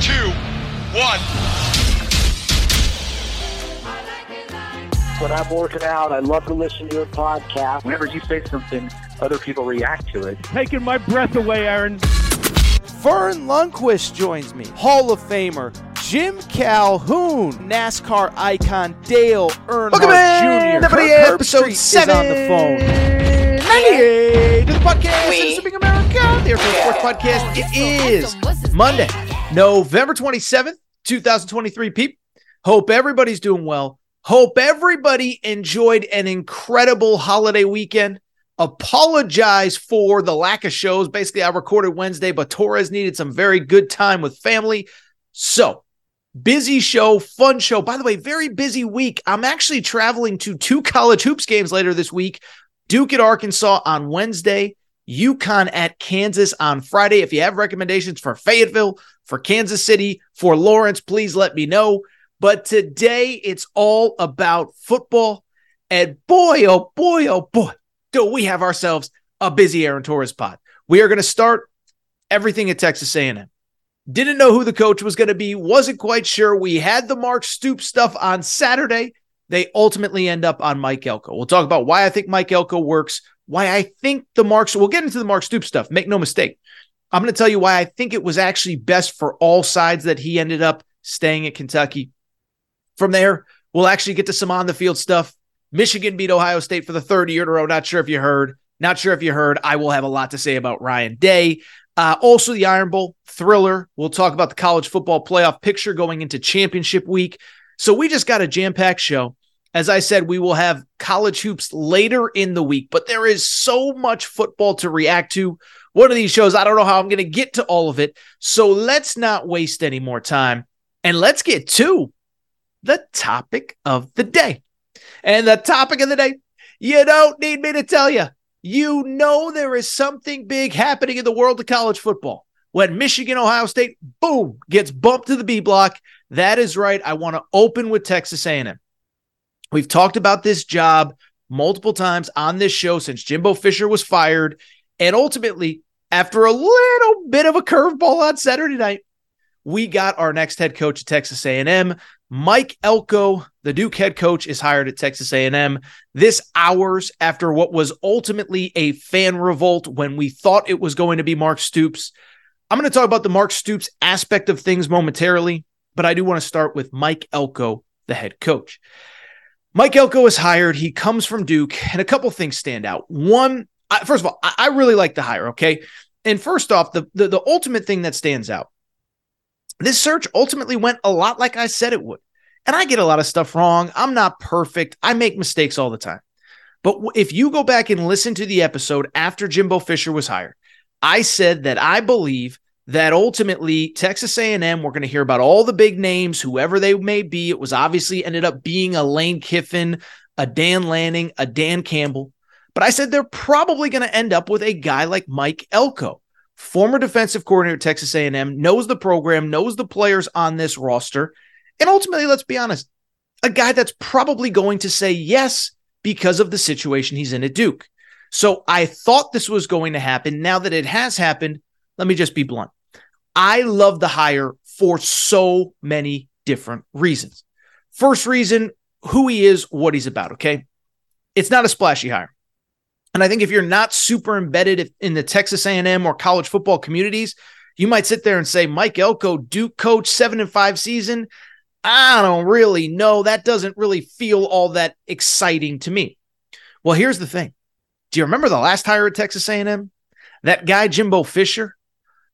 Three, two, one. When I'm working out, I love to listen to your podcast. Whenever you say something, other people react to it. Taking my breath away, Aaron. Vern Lundquist joins me, Hall of Famer. Jim Calhoun, NASCAR icon Dale Earnhardt Welcome in, Jr. everybody, Kirk episode Herbstreit is on the phone. 98 to the podcast, Citizens America, the Air Force Sports Podcast. It is Monday, November 27th, 2023. People, hope everybody's doing well. Hope everybody enjoyed an incredible holiday weekend. Apologize for the lack of shows. Basically, I recorded Wednesday, but Torres needed some very good time with family. So, busy show, fun show. By the way, very busy week. I'm actually traveling to two college hoops games later this week Duke at Arkansas on Wednesday, UConn at Kansas on Friday. If you have recommendations for Fayetteville, for Kansas City, for Lawrence, please let me know. But today it's all about football. And boy, oh boy, oh boy, do we have ourselves a busy Aaron Torres pod. We are going to start everything at Texas A&M. Didn't know who the coach was going to be, wasn't quite sure. We had the Mark Stoops stuff on Saturday. They ultimately end up on Mike Elko. We'll talk about why I think Mike Elko works, why I think the Marks, we'll get into the Mark Stoops stuff. Make no mistake. I'm going to tell you why I think it was actually best for all sides that he ended up staying at Kentucky. From there, we'll actually get to some on the field stuff. Michigan beat Ohio State for the third year in a row. Not sure if you heard. Not sure if you heard. I will have a lot to say about Ryan Day. Uh, also, the Iron Bowl thriller. We'll talk about the college football playoff picture going into championship week. So we just got a jam packed show. As I said, we will have college hoops later in the week, but there is so much football to react to. One of these shows, I don't know how I'm going to get to all of it. So let's not waste any more time and let's get to the topic of the day. And the topic of the day, you don't need me to tell you. You know there is something big happening in the world of college football. When Michigan, Ohio State, boom, gets bumped to the B block. That is right. I want to open with Texas A&M. We've talked about this job multiple times on this show since Jimbo Fisher was fired. And ultimately, after a little bit of a curveball on Saturday night, we got our next head coach at Texas A&M. Mike Elko, the Duke head coach, is hired at Texas A&M. This hours after what was ultimately a fan revolt when we thought it was going to be Mark Stoops. I'm going to talk about the Mark Stoops aspect of things momentarily, but I do want to start with Mike Elko, the head coach. Mike Elko is hired. He comes from Duke, and a couple things stand out. One, I, first of all, I, I, really like the hire. Okay, and first off, the, the the ultimate thing that stands out. This search ultimately went a lot like I said it would, and I get a lot of stuff wrong. I'm not perfect. I make mistakes all the time. But if you go back and listen to the episode after Jimbo Fisher was hired, I said that I believe that ultimately Texas A&M we're going to hear about all the big names whoever they may be it was obviously ended up being a Lane Kiffin, a Dan Lanning, a Dan Campbell. But I said they're probably going to end up with a guy like Mike Elko, former defensive coordinator at Texas A&M, knows the program, knows the players on this roster, and ultimately let's be honest, a guy that's probably going to say yes because of the situation he's in at Duke. So I thought this was going to happen. Now that it has happened, let me just be blunt. I love the hire for so many different reasons. First reason, who he is, what he's about, okay? It's not a splashy hire. And I think if you're not super embedded in the Texas A&M or college football communities, You might sit there and say, Mike Elko, Duke coach, seven and five season. I don't really know. That doesn't really feel all that exciting to me. Well, here's the thing. Do you remember the last hire at Texas A&M? That guy Jimbo Fisher?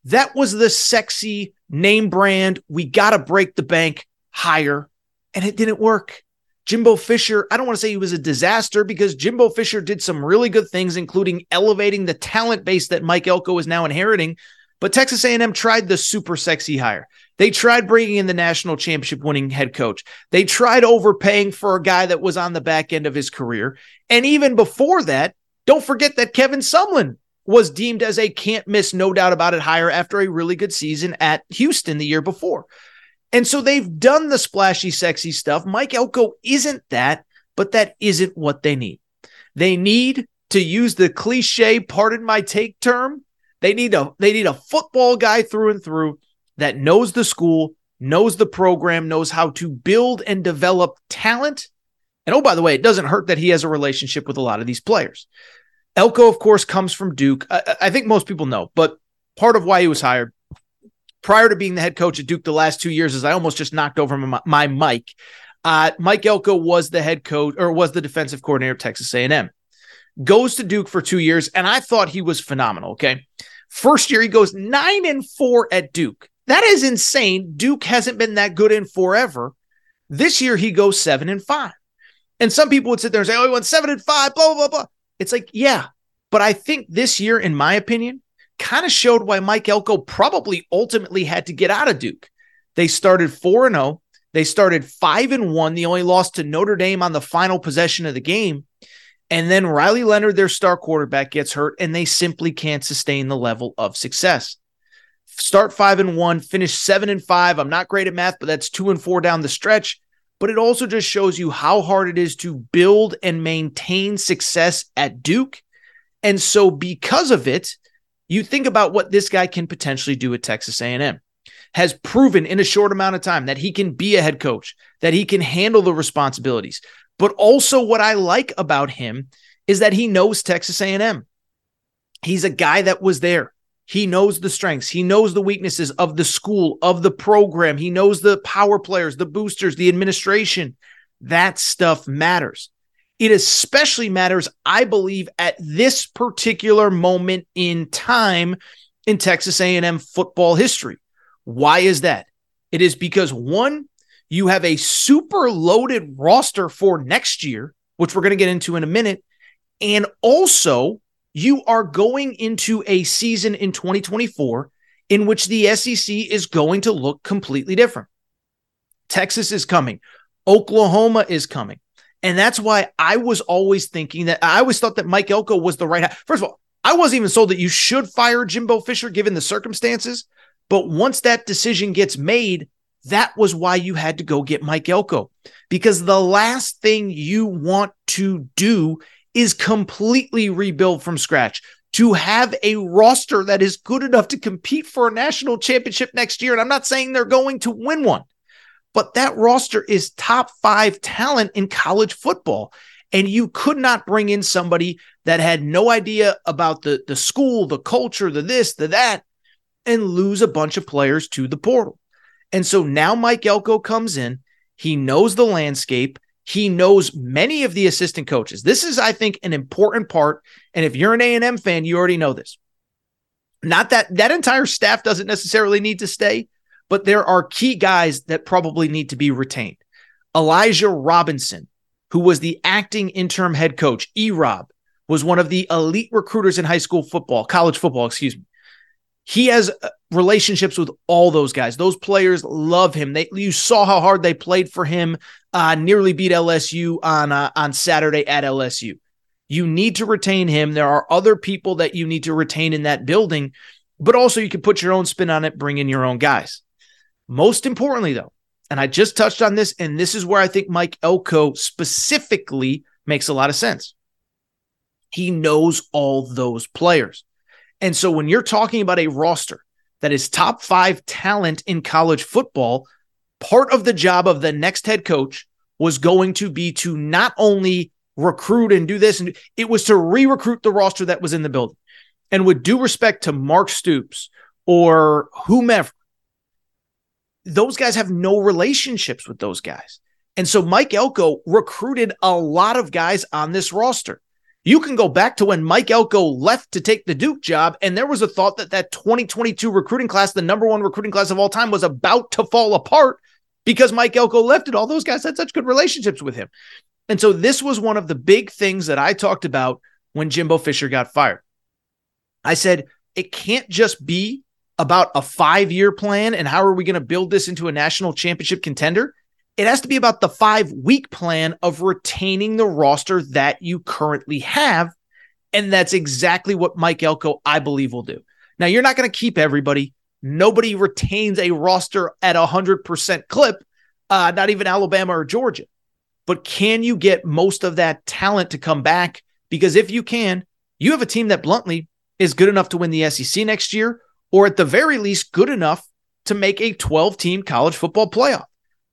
That was the sexy name brand. We got to break the bank hire, and it didn't work. Jimbo Fisher, I don't want to say he was a disaster because Jimbo Fisher did some really good things, including elevating the talent base that Mike Elko is now inheriting. But Texas A&M tried the super sexy hire. They tried bringing in the national championship winning head coach. They tried overpaying for a guy that was on the back end of his career. And even before that, don't forget that Kevin Sumlin was deemed as a can't miss, no doubt about it, hire after a really good season at Houston the year before. And so they've done the splashy, sexy stuff. Mike Elko isn't that, but that isn't what they need. They need to use the cliche, pardon my take term. They need a they need a football guy through and through that knows the school, knows the program, knows how to build and develop talent. And oh, by the way, it doesn't hurt that he has a relationship with a lot of these players. Elko, of course, comes from Duke. I, I think most people know, but part of why he was hired prior to being the head coach at Duke the last two years is I almost just knocked over my, my mic. Uh, Mike Elko was the head coach or was the defensive coordinator of Texas A&M. Goes to Duke for two years, and I thought he was phenomenal. Okay, first year he goes nine and four at Duke. That is insane. Duke hasn't been that good in forever. This year he goes seven and five, and some people would sit there and say, "Oh, he went seven and five." Blah blah blah blah. It's like, yeah, but I think this year, in my opinion, kind of showed why Mike Elko probably ultimately had to get out of Duke. They started 4 and 0. They started 5 and 1. The only loss to Notre Dame on the final possession of the game. And then Riley Leonard, their star quarterback, gets hurt, and they simply can't sustain the level of success. Start five and one, finish seven and five. I'm not great at math, but that's two and four down the stretch. But it also just shows you how hard it is to build and maintain success at Duke. And so, because of it, you think about what this guy can potentially do at Texas A&M. Has proven in a short amount of time that he can be a head coach, that he can handle the responsibilities. But also what I like about him is that he knows Texas A&M. He's a guy that was there. He knows the strengths, he knows the weaknesses of the school, of the program. He knows the power players, the boosters, the administration. That stuff matters. It especially matters, I believe, at this particular moment in time in Texas A&M football history. Why is that? It is because one, you have a super loaded roster for next year, which we're going to get into in a minute, and also you are going into a season in 2024 in which the SEC is going to look completely different. Texas is coming. Oklahoma is coming. And that's why I was always thinking that I always thought that Mike Elko was the right. First of all, I wasn't even sold that you should fire Jimbo Fisher given the circumstances. But once that decision gets made, that was why you had to go get Mike Elko because the last thing you want to do is completely rebuild from scratch. To have a roster that is good enough to compete for a national championship next year. And I'm not saying they're going to win one, but that roster is top five talent in college football. And you could not bring in somebody that had no idea about the, the school, the culture, the this, the that, and lose a bunch of players to the portal. And so now Mike Elko comes in. He knows the landscape. He knows many of the assistant coaches. This is, I think, an important part. And if you're an A&M fan, you already know this. Not that that entire staff doesn't necessarily need to stay, but there are key guys that probably need to be retained. Elijah Robinson, who was the acting interim head coach, E Rob, was one of the elite recruiters in high school football, college football, excuse me. He has uh, relationships with all those guys. Those players love him. They you saw how hard they played for him. Uh, nearly beat LSU on uh, on Saturday at LSU. You need to retain him. There are other people that you need to retain in that building, but also you can put your own spin on it, bring in your own guys. Most importantly, though, and I just touched on this, and this is where I think Mike Elko specifically makes a lot of sense. He knows all those players. And so when you're talking about a roster that is top five talent in college football, part of the job of the next head coach was going to be to not only recruit and do this, and it was to re recruit the roster that was in the building. And with due respect to Mark Stoops, or whomever. Those guys have no relationships with those guys. And so Mike Elko recruited a lot of guys on this roster. You can go back to when Mike Elko left to take the Duke job, and there was a thought that that 2022 recruiting class, the number one recruiting class of all time, was about to fall apart because Mike Elko left it. All those guys had such good relationships with him. And so this was one of the big things that I talked about when Jimbo Fisher got fired. I said, it can't just be about a five year plan and how are we going to build this into a national championship contender. It has to be about the five week plan of retaining the roster that you currently have. And that's exactly what Mike Elko, I believe, will do. Now, you're not going to keep everybody. Nobody retains a roster at a 100% clip, uh, not even Alabama or Georgia. But can you get most of that talent to come back? Because if you can, you have a team that bluntly is good enough to win the SEC next year, or at the very least, good enough to make a 12 team college football playoff.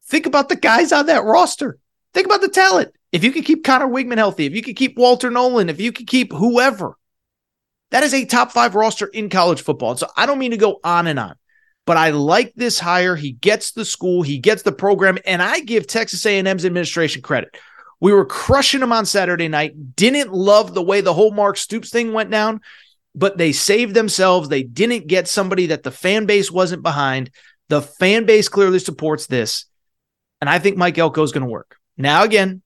Think about the guys on that roster. Think about the talent. If you can keep Conner Weigman healthy, if you can keep Walter Nolen, if you can keep whoever, that is a top five roster in college football. And so I don't mean to go on and on, but I like this hire. He gets the school, he gets the program, and I give Texas A&M's administration credit. We were crushing them on Saturday night. Didn't love the way the whole Mark Stoops thing went down, but they saved themselves. They didn't get somebody that the fan base wasn't behind. The fan base clearly supports this. And I think Mike Elko is going to work. Now, again,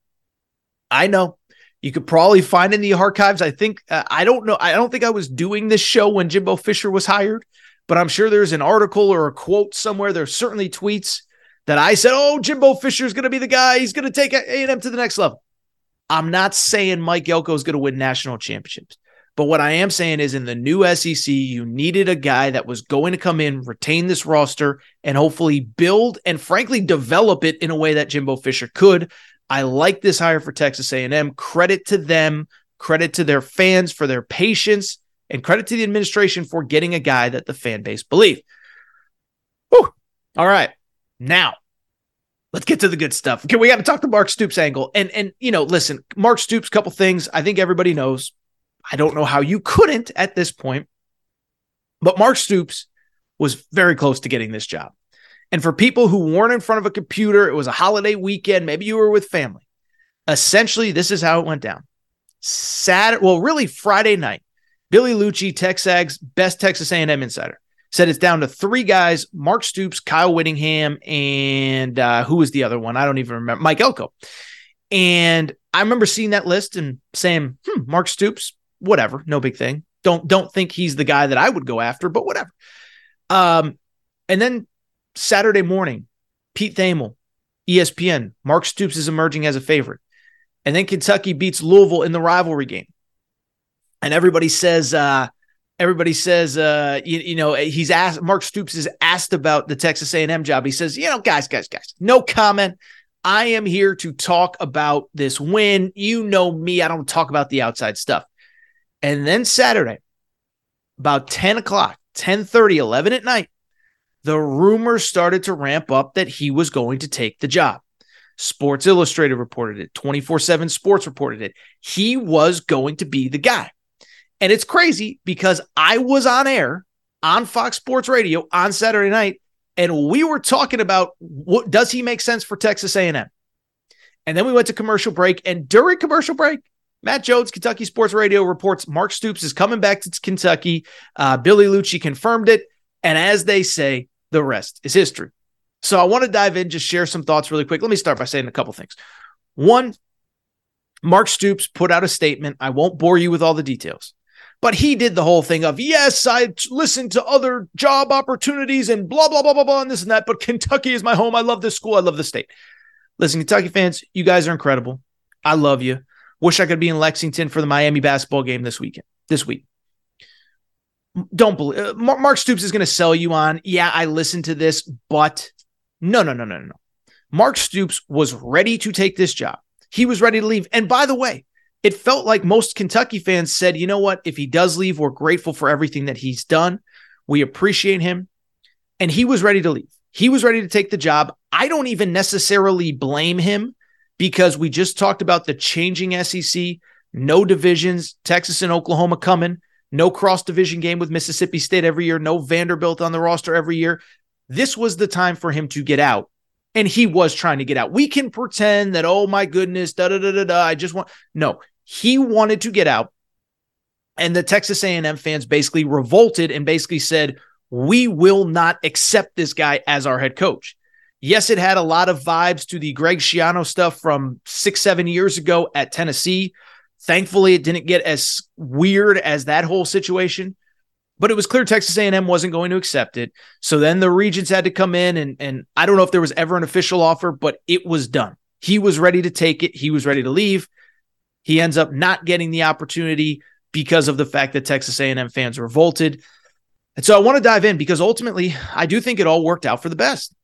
I know you could probably find in the archives. I think, uh, I don't know. I don't think I was doing this show when Jimbo Fisher was hired, but I'm sure there's an article or a quote somewhere. There's certainly tweets that I said, oh, Jimbo Fisher is going to be the guy. He's going to take A&M to the next level. I'm not saying Mike Elko is going to win national championships. But what I am saying is in the new SEC, you needed a guy that was going to come in, retain this roster, and hopefully build and frankly develop it in a way that Jimbo Fisher could. I like this hire for Texas A&M. Credit to them, credit to their fans for their patience, and credit to the administration for getting a guy that the fan base believed. Whew. All right. Now, let's get to the good stuff. Okay, we got to talk the Mark Stoops angle. And and you know, listen, Mark Stoops, couple things I think everybody knows I don't know how you couldn't at this point, but Mark Stoops was very close to getting this job. And for people who weren't in front of a computer, it was a holiday weekend, maybe you were with family. Essentially, this is how it went down. Saturday, well, really Friday night, Billy Liucci, TexAgs' best Texas A&M insider, said it's down to three guys: Mark Stoops, Kyle Whittingham, and uh, who was the other one? I don't even remember. Mike Elko. And I remember seeing that list and saying, "Hmm, Mark Stoops, whatever, no big thing. Don't don't think he's the guy that I would go after, but whatever. Um, and then Saturday morning, Pete Thamel, ESPN, Mark Stoops is emerging as a favorite. And then Kentucky beats Louisville in the rivalry game. And everybody says, uh, everybody says, uh, you, you know, he's asked, Mark Stoops is asked about the Texas A&M job. He says, you know, guys, guys, guys, no comment. I am here to talk about this win. You know me. I don't talk about the outside stuff. And then Saturday, about 10 o'clock, 10 30, 11 at night, the rumors started to ramp up that he was going to take the job. Sports Illustrated reported it, 24 7 Sports reported it. He was going to be the guy. And it's crazy because I was on air on Fox Sports Radio on Saturday night and we were talking about what does he make sense for Texas A&M? And then we went to commercial break and during commercial break Matt Jones, Kentucky Sports Radio reports Mark Stoops is coming back to Kentucky. Uh, Billy Liucci confirmed it. And as they say, the rest is history. So I want to dive in, just share some thoughts really quick. Let me start by saying a couple things. One, Mark Stoops put out a statement. I won't bore you with all the details, but he did the whole thing of, yes, I listened to other job opportunities and blah, blah, blah, blah, blah, and this and that, but Kentucky is my home. I love this school. I love the state. Listen, Kentucky fans, you guys are incredible. I love you. Wish I could be in Lexington for the Miami basketball game this weekend, this week. Don't believe uh, Mark Stoops is going to sell you on, yeah, I listened to this, but no, no, no, no, no. Mark Stoops was ready to take this job. He was ready to leave. And by the way, it felt like most Kentucky fans said, you know what? If he does leave, we're grateful for everything that he's done. We appreciate him. And he was ready to leave. He was ready to take the job. I don't even necessarily blame him because we just talked about the changing SEC, no divisions, Texas and Oklahoma coming. no cross division game with Mississippi State every year, no Vanderbilt on the roster every year. This was the time for him to get out. And he was trying to get out. We can pretend that, oh my goodness, da da da da da. I just want no. He wanted to get out, and the Texas A&M fans basically revolted and basically said, "We will not accept this guy as our head coach." Yes, it had a lot of vibes to the Greg Schiano stuff from six, seven years ago at Tennessee. Thankfully, it didn't get as weird as that whole situation, but it was clear Texas A&M wasn't going to accept it. So then the regents had to come in, and and I don't know if there was ever an official offer, but it was done. He was ready to take it. He was ready to leave. He ends up not getting the opportunity because of the fact that Texas A&M fans revolted. And so I want to dive in because ultimately, I do think it all worked out for the best.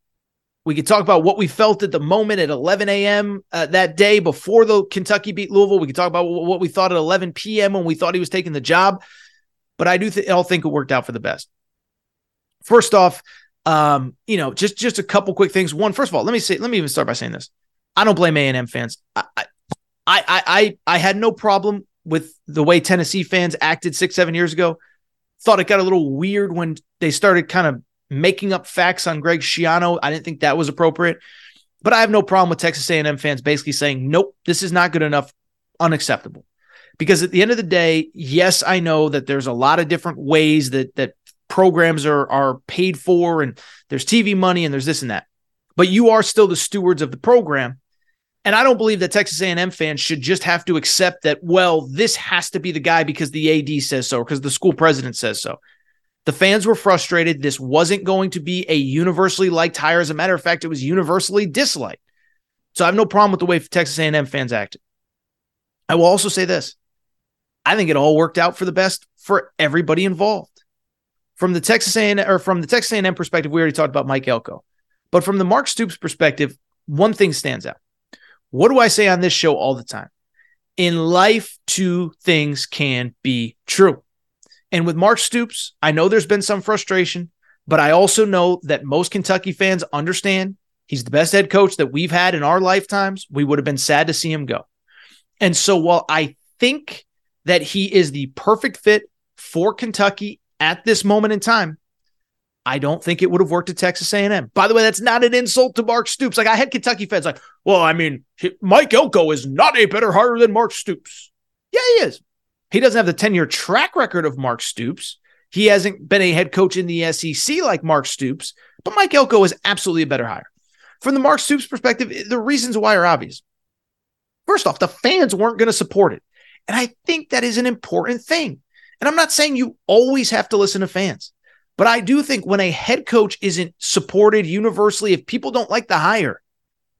We could talk about what we felt at the moment at 11 a.m. Uh, that day before the Kentucky beat Louisville. We could talk about what we thought at 11 p.m. when we thought he was taking the job. But I do th- all think it worked out for the best. First off, um, you know, just just a couple quick things. One, first of all, let me say, let me even start by saying this. I don't blame A&M fans. I, I, I, I, I had no problem with the way Tennessee fans acted six, seven years ago. Thought it got a little weird when they started kind of making up facts on Greg Schiano. I didn't think that was appropriate. But I have no problem with Texas A&M fans basically saying, "Nope, this is not good enough, unacceptable." Because at the end of the day, yes, I know that there's a lot of different ways that that programs are are paid for and there's TV money and there's this and that. But you are still the stewards of the program. And I don't believe that Texas A&M fans should just have to accept that well, this has to be the guy because the AD says so because the school president says so. The fans were frustrated. This wasn't going to be a universally liked hire. As a matter of fact, it was universally disliked. So I have no problem with the way Texas A&M fans acted. I will also say this. I think it all worked out for the best for everybody involved. From the Texas A&M or from the Texas A&M perspective, we already talked about Mike Elko. But from the Mark Stoops perspective, one thing stands out. What do I say on this show all the time? In life, two things can be true. And with Mark Stoops, I know there's been some frustration, but I also know that most Kentucky fans understand he's the best head coach that we've had in our lifetimes. We would have been sad to see him go. And so while I think that he is the perfect fit for Kentucky at this moment in time, I don't think it would have worked at Texas A&M. By the way, that's not an insult to Mark Stoops. Like I had Kentucky fans like, well, I mean, Mike Elko is not a better hire than Mark Stoops. Yeah, he is. He doesn't have the 10 year track record of Mark Stoops. He hasn't been a head coach in the SEC like Mark Stoops, but Mike Elko is absolutely a better hire. From the Mark Stoops perspective, the reasons why are obvious. First off, the fans weren't going to support it. And I think that is an important thing. And I'm not saying you always have to listen to fans, but I do think when a head coach isn't supported universally, if people don't like the hire,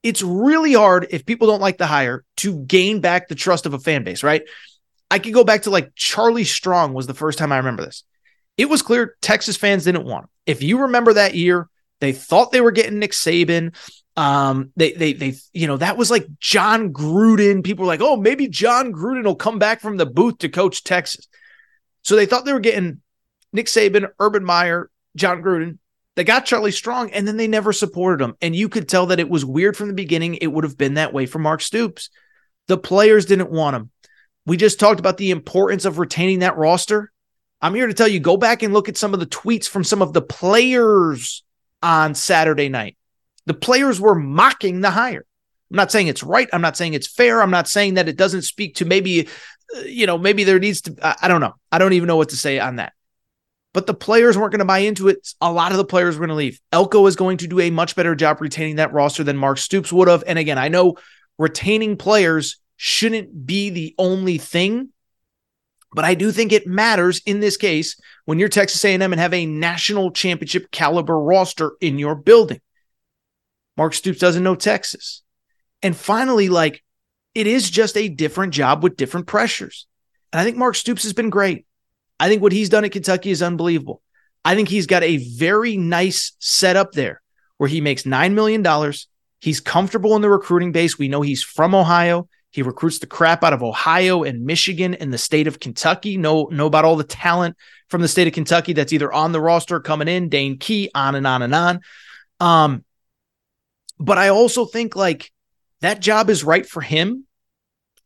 it's really hard if people don't like the hire to gain back the trust of a fan base, right? I could go back to like Charlie Strong was the first time I remember this. It was clear Texas fans didn't want him. If you remember that year, they thought they were getting Nick Saban. Um, they they they you know that was like Jon Gruden. People were like, oh, maybe Jon Gruden will come back from the booth to coach Texas. So they thought they were getting Nick Saban, Urban Meyer, Jon Gruden. They got Charlie Strong, and then they never supported him. And you could tell that it was weird from the beginning. It would have been that way for Mark Stoops. The players didn't want him. We just talked about the importance of retaining that roster. I'm here to tell you go back and look at some of the tweets from some of the players on Saturday night. The players were mocking the hire. I'm not saying it's right. I'm not saying it's fair. I'm not saying that it doesn't speak to maybe, uh, you know, maybe there needs to, I don't know. I don't even know what to say on that. But the players weren't going to buy into it. A lot of the players were going to leave. Elko is going to do a much better job retaining that roster than Mark Stoops would have. And again, I know retaining players shouldn't be the only thing. But I do think it matters in this case when you're Texas A&M and have a national championship caliber roster in your building. Mark Stoops doesn't know Texas. And finally, like it is just a different job with different pressures. And I think Mark Stoops has been great. I think what he's done at Kentucky is unbelievable. I think he's got a very nice setup there where he makes $9 million. He's comfortable in the recruiting base. We know he's from Ohio. He recruits the crap out of Ohio and Michigan and the state of Kentucky. Know, know about all the talent from the state of Kentucky that's either on the roster coming in, Dane Key, on and on and on. Um, but I also think like that job is right for him.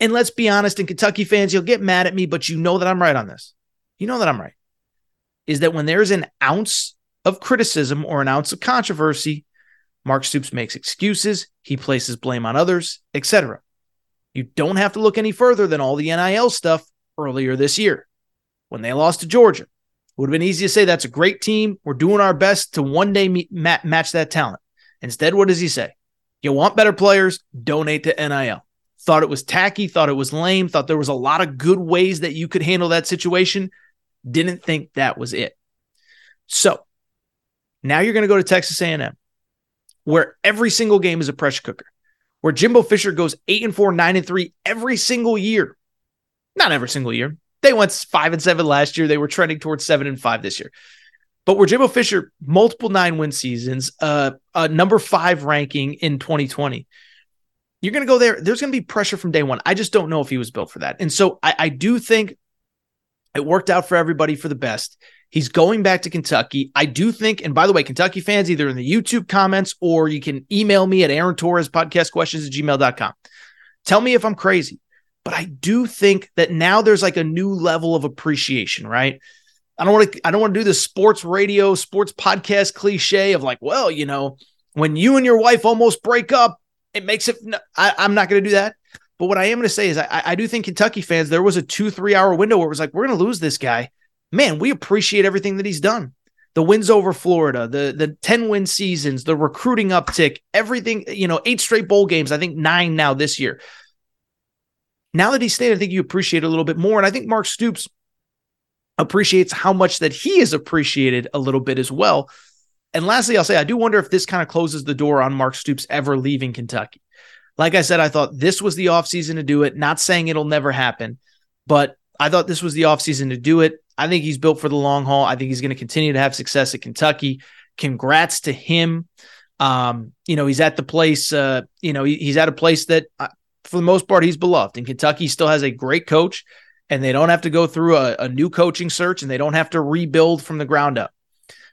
And let's be honest, and Kentucky fans, you'll get mad at me, but you know that I'm right on this. you know that I'm right, is that when there's an ounce of criticism or an ounce of controversy, Mark Stoops makes excuses, he places blame on others, etc. You don't have to look any further than all the NIL stuff earlier this year when they lost to Georgia. It Would have been easy to say that's a great team. We're doing our best to one day meet, match that talent. Instead, what does he say? You want better players? Donate to NIL. Thought it was tacky, thought it was lame, thought there was a lot of good ways that you could handle that situation. Didn't think that was it. So now you're going to go to Texas A&M, where every single game is a pressure cooker, where Jimbo Fisher goes eight and four, nine and three every single year. Not every single year. They went five and seven last year. They were trending towards seven and five this year. But where Jimbo Fisher, multiple nine win seasons, uh, a number five ranking in 2020. You're going to go there. There's going to be pressure from day one. I just don't know if he was built for that. And so I, I do think it worked out for everybody for the best. He's going back to Kentucky. I do think, and by the way, Kentucky fans, either in the YouTube comments or you can email me at Aaron Torres podcast questions at gmail.com. Tell me if I'm crazy. But I do think that now there's like a new level of appreciation, right? I don't want to I don't want to do the sports radio, sports podcast cliche of like, well, you know, when you and your wife almost break up, it makes it I, am not going to do that. But what I am going to say is I, I do think Kentucky fans, there was a two, three hour window where it was like, we're going to lose this guy. Man, we appreciate everything that he's done. The wins over Florida, the the 10 win seasons, the recruiting uptick, everything, you know, eight straight bowl games, I think nine now this year. Now that he's stayed, I think you appreciate a little bit more. And I think Mark Stoops appreciates how much that he is appreciated a little bit as well. And lastly, I'll say I do wonder if this kind of closes the door on Mark Stoops ever leaving Kentucky. Like I said, I thought this was the offseason to do it. Not saying it'll never happen, but I thought this was the offseason to do it. I think he's built for the long haul. I think he's going to continue to have success at Kentucky. Congrats to him. Um, you know, he's at the place, uh, you know, he, he's at a place that, uh, for the most part, he's beloved. And Kentucky still has a great coach and they don't have to go through a, a new coaching search and they don't have to rebuild from the ground up.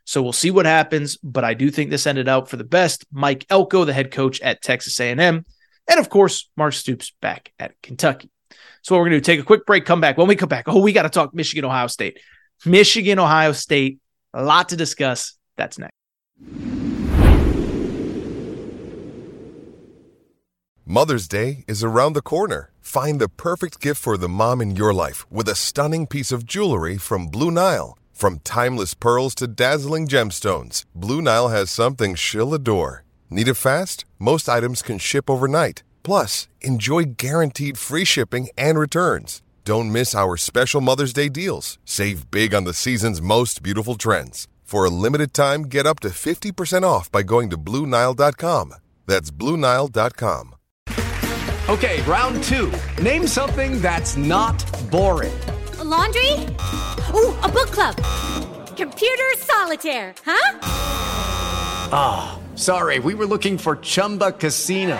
So we'll see what happens, but I do think this ended out for the best. Mike Elko, the head coach at Texas A&M, and of course, Mark Stoops back at Kentucky. So what we're going to do, take a quick break, come back. When we come back, oh, we got to talk Michigan, Ohio State. Michigan, Ohio State, a lot to discuss. That's next. Mother's Day is around the corner. Find the perfect gift for the mom in your life with a stunning piece of jewelry from Blue Nile. From timeless pearls to dazzling gemstones, Blue Nile has something she'll adore. Need it fast? Most items can ship overnight. Plus, enjoy guaranteed free shipping and returns. Don't miss our special Mother's Day deals. Save big on the season's most beautiful trends. For a limited time, get up to 50% off by going to Bluenile.com. That's Bluenile.com. Okay, round two. Name something that's not boring. A laundry? Ooh, a book club. Computer solitaire, huh? Ah, oh, sorry, we were looking for Chumba Casino.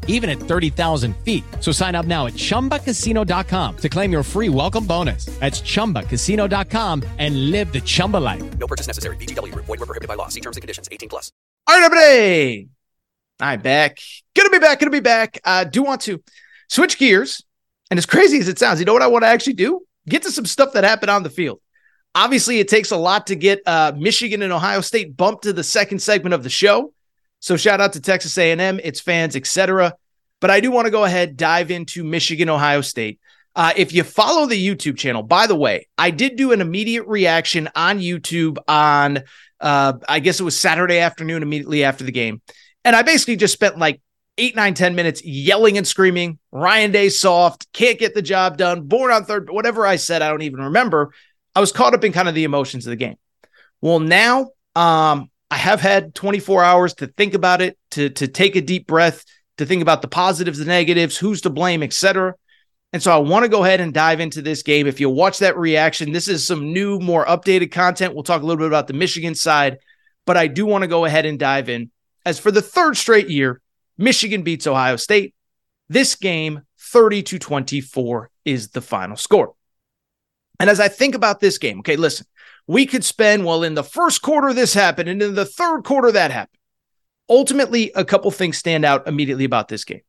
even at 30,000 feet. So sign up now at chumbacasino.com to claim your free welcome bonus. That's chumbacasino.com and live the Chumba life. No purchase necessary. VGW, void, were prohibited by law. See terms and conditions 18 plus. All right, everybody. I'm back. Gonna be back. Gonna be back. I uh, do want to switch gears. And as crazy as it sounds, you know what I want to actually do? Get to some stuff that happened on the field. Obviously, it takes a lot to get uh, Michigan and Ohio State bumped to the second segment of the show. So shout out to Texas A&M, its fans, etc. But I do want to go ahead dive into Michigan, Ohio State. Uh, if you follow the YouTube channel, by the way, I did do an immediate reaction on YouTube on, uh, I guess it was Saturday afternoon, immediately after the game. And I basically just spent like eight, nine, ten minutes yelling and screaming, Ryan Day soft, can't get the job done, born on third, whatever I said, I don't even remember. I was caught up in kind of the emotions of the game. Well, now um, I have had 24 hours to think about it, to to take a deep breath, to think about the positives, the negatives, who's to blame, etc. And so I want to go ahead and dive into this game. If you watch that reaction, this is some new, more updated content. We'll talk a little bit about the Michigan side, but I do want to go ahead and dive in. As for the third straight year, Michigan beats Ohio State. This game, 30 to 24, is the final score. And as I think about this game, okay, listen, we could spend, well, in the first quarter, this happened, and in the third quarter, that happened. Ultimately, a couple things stand out immediately about this game.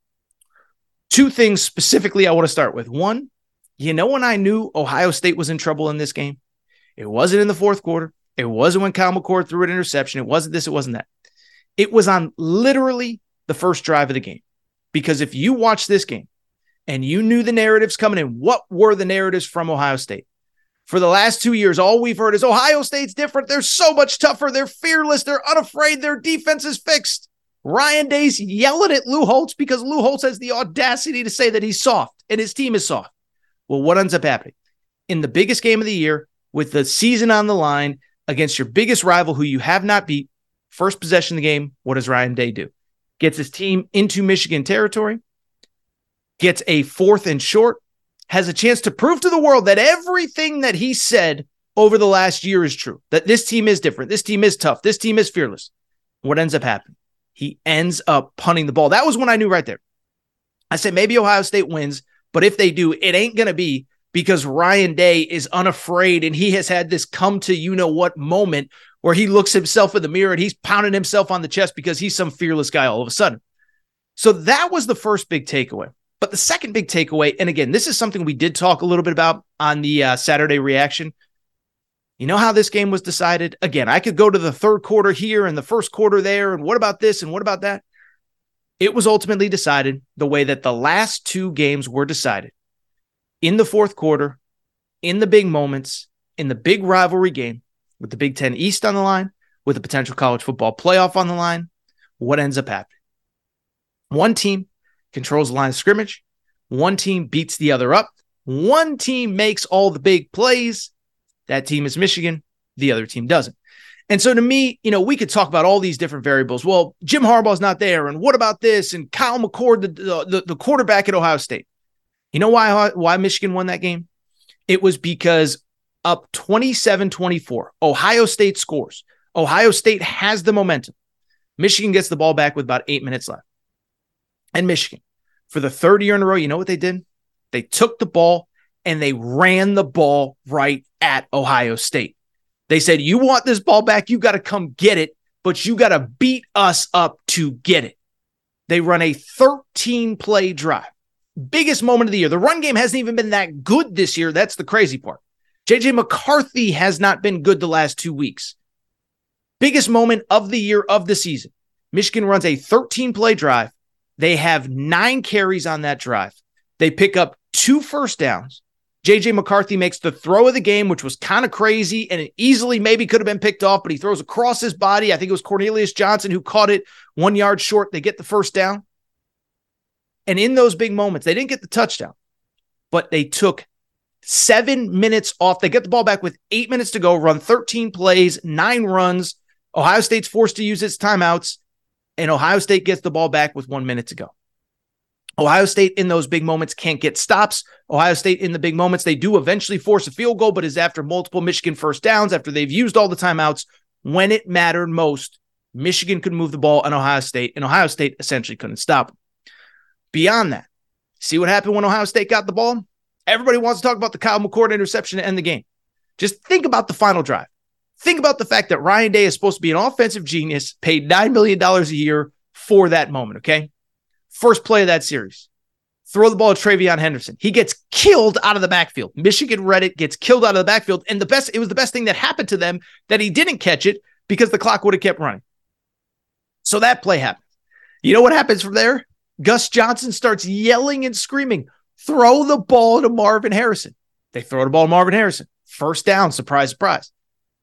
Two things specifically I want to start with. One, you know, when I knew Ohio State was in trouble in this game, it wasn't in the fourth quarter. It wasn't when Kyle McCord threw an interception. It wasn't this, it wasn't that. It was on literally the first drive of the game. Because if you watch this game and you knew the narratives coming in, what were the narratives from Ohio State? For the last two years, all we've heard is Ohio State's different. They're so much tougher. They're fearless. They're unafraid. Their defense is fixed. Ryan Day's yelling at Lou Holtz because Lou Holtz has the audacity to say that he's soft and his team is soft. Well, what ends up happening? In the biggest game of the year, with the season on the line against your biggest rival who you have not beat, first possession of the game, what does Ryan Day do? Gets his team into Michigan territory, gets a fourth and short, has a chance to prove to the world that everything that he said over the last year is true, that this team is different, this team is tough, this team is fearless. What ends up happening? he ends up punting the ball. That was when I knew right there. I said maybe Ohio State wins, but if they do, it ain't going to be because Ryan Day is unafraid and he has had this come to you know what moment where he looks himself in the mirror and he's pounding himself on the chest because he's some fearless guy all of a sudden. So that was the first big takeaway. But the second big takeaway, and again, this is something we did talk a little bit about on the uh, Saturday reaction. You know how this game was decided? Again, I could go to the third quarter here and the first quarter there. And what about this? And what about that? It was ultimately decided the way that the last two games were decided in the fourth quarter, in the big moments, in the big rivalry game with the Big Ten East on the line, with a potential college football playoff on the line. What ends up happening? One team controls the line of scrimmage, one team beats the other up, one team makes all the big plays, that team is Michigan. The other team doesn't. And so to me, you know, we could talk about all these different variables. Well, Jim Harbaugh's not there. And what about this? And Kyle McCord, the, the, the quarterback at Ohio State. You know why, why Michigan won that game? It was because up 27 24, Ohio State scores. Ohio State has the momentum. Michigan gets the ball back with about eight minutes left. And Michigan, for the third year in a row, you know what they did? They took the ball and they ran the ball right at Ohio State. They said, You want this ball back? You got to come get it, but you got to beat us up to get it. They run a 13 play drive. Biggest moment of the year. The run game hasn't even been that good this year. That's the crazy part. JJ McCarthy has not been good the last two weeks. Biggest moment of the year of the season. Michigan runs a 13 play drive. They have nine carries on that drive. They pick up two first downs. JJ McCarthy makes the throw of the game, which was kind of crazy and it easily maybe could have been picked off, but he throws across his body. I think it was Cornelius Johnson who caught it one yard short. They get the first down. And in those big moments, they didn't get the touchdown, but they took seven minutes off. They get the ball back with eight minutes to go, run 13 plays, nine runs. Ohio State's forced to use its timeouts, and Ohio State gets the ball back with one minute to go. Ohio State in those big moments can't get stops. Ohio State in the big moments, they do eventually force a field goal, but is after multiple Michigan first downs, after they've used all the timeouts. When it mattered most, Michigan could move the ball on Ohio State, and Ohio State essentially couldn't stop them. Beyond that, see what happened when Ohio State got the ball? Everybody wants to talk about the Kyle McCord interception to end the game. Just think about the final drive. Think about the fact that Ryan Day is supposed to be an offensive genius, paid $9 million a year for that moment, okay? First play of that series. Throw the ball to TreVeyon Henderson. He gets killed out of the backfield. Michigan Reddit gets killed out of the backfield. And the best, it was the best thing that happened to them that he didn't catch it because the clock would have kept running. So that play happened. You know what happens from there? Gus Johnson starts yelling and screaming, throw the ball to Marvin Harrison. They throw the ball to Marvin Harrison. First down, surprise, surprise.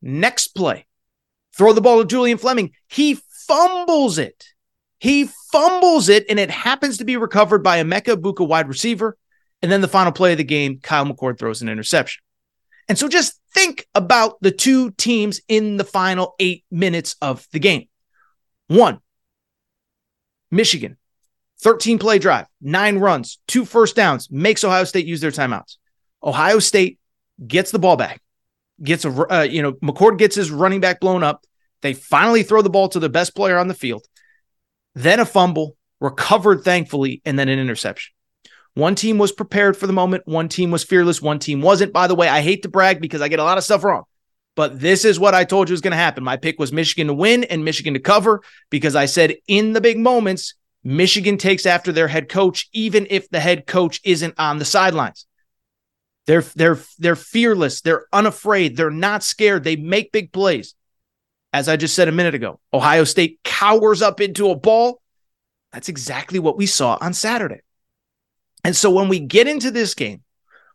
Next play, throw the ball to Julian Fleming. He fumbles it. He fumbles it, and it happens to be recovered by a Emeka Egbuka, wide receiver. And then the final play of the game, Kyle McCord throws an interception. And so just think about the two teams in the final eight minutes of the game. One, Michigan, 13 play drive, nine runs, two first downs, makes Ohio State use their timeouts. Ohio State gets the ball back, gets a, uh, you know, McCord gets his running back blown up. They finally throw the ball to the best player on the field, then a fumble, recovered thankfully, and then an interception. One team was prepared for the moment, one team was fearless, one team wasn't. By the way, I hate to brag because I get a lot of stuff wrong. But this is what I told you was going to happen. My pick was Michigan to win and Michigan to cover because I said in the big moments, Michigan takes after their head coach, even if the head coach isn't on the sidelines. They're they're they're fearless. They're unafraid. They're not scared. They make big plays. As I just said a minute ago, Ohio State cowers up into a ball. That's exactly what we saw on Saturday. And so when we get into this game,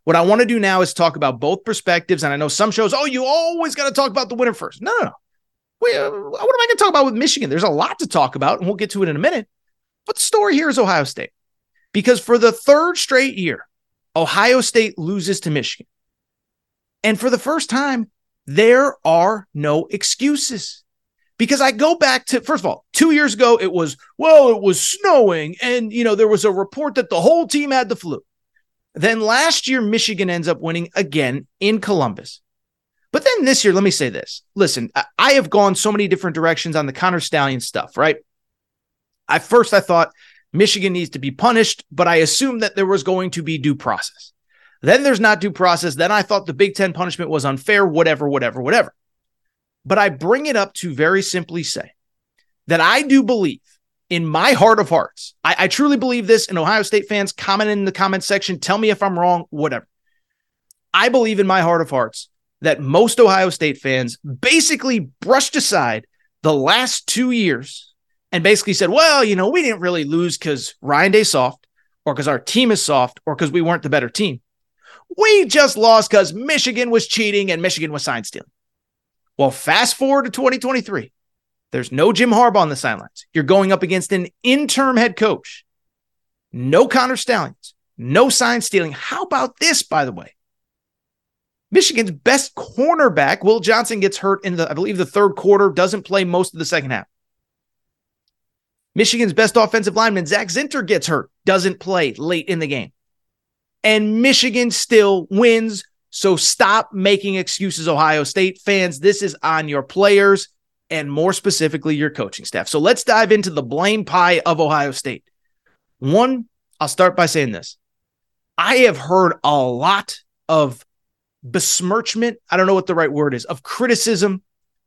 what I want to do now is talk about both perspectives. And I know some shows, oh, you always got to talk about the winner first. No, no, no. Uh, what am I going to talk about with Michigan? There's a lot to talk about, and we'll get to it in a minute. But the story here is Ohio State. Because for the third straight year, Ohio State loses to Michigan. And for the first time, there are no excuses. Because I go back to, first of all, two years ago, it was, well, it was snowing. And, you know, there was a report that the whole team had the flu. Then last year, Michigan ends up winning again in Columbus. But then this year, let me say this. Listen, I have gone so many different directions on the Connor Stallion stuff, right? At first, I thought Michigan needs to be punished, but I assumed that there was going to be due process. Then there's not due process. Then I thought the Big Ten punishment was unfair, whatever, whatever, whatever. But I bring it up to very simply say that I do believe in my heart of hearts, I, I truly believe this. And Ohio State fans, comment in the comment section, tell me if I'm wrong, whatever. I believe in my heart of hearts that most Ohio State fans basically brushed aside the last two years and basically said, well, you know, we didn't really lose because Ryan Day soft or because our team is soft or because we weren't the better team. We just lost because Michigan was cheating and Michigan was sign stealing. Well, fast forward to 2023. There's no Jim Harbaugh on the sidelines. You're going up against an interim head coach. No Connor Stalions. no sign stealing. How about this, by the way? Michigan's best cornerback, Will Johnson, gets hurt in the, I believe, the third quarter, doesn't play most of the second half. Michigan's best offensive lineman, Zach Zinter, gets hurt, doesn't play late in the game. And Michigan still wins. So stop making excuses, Ohio State fans. This is on your players and more specifically, your coaching staff. So let's dive into the blame pie of Ohio State. One, I'll start by saying this I have heard a lot of besmirchment. I don't know what the right word is, of criticism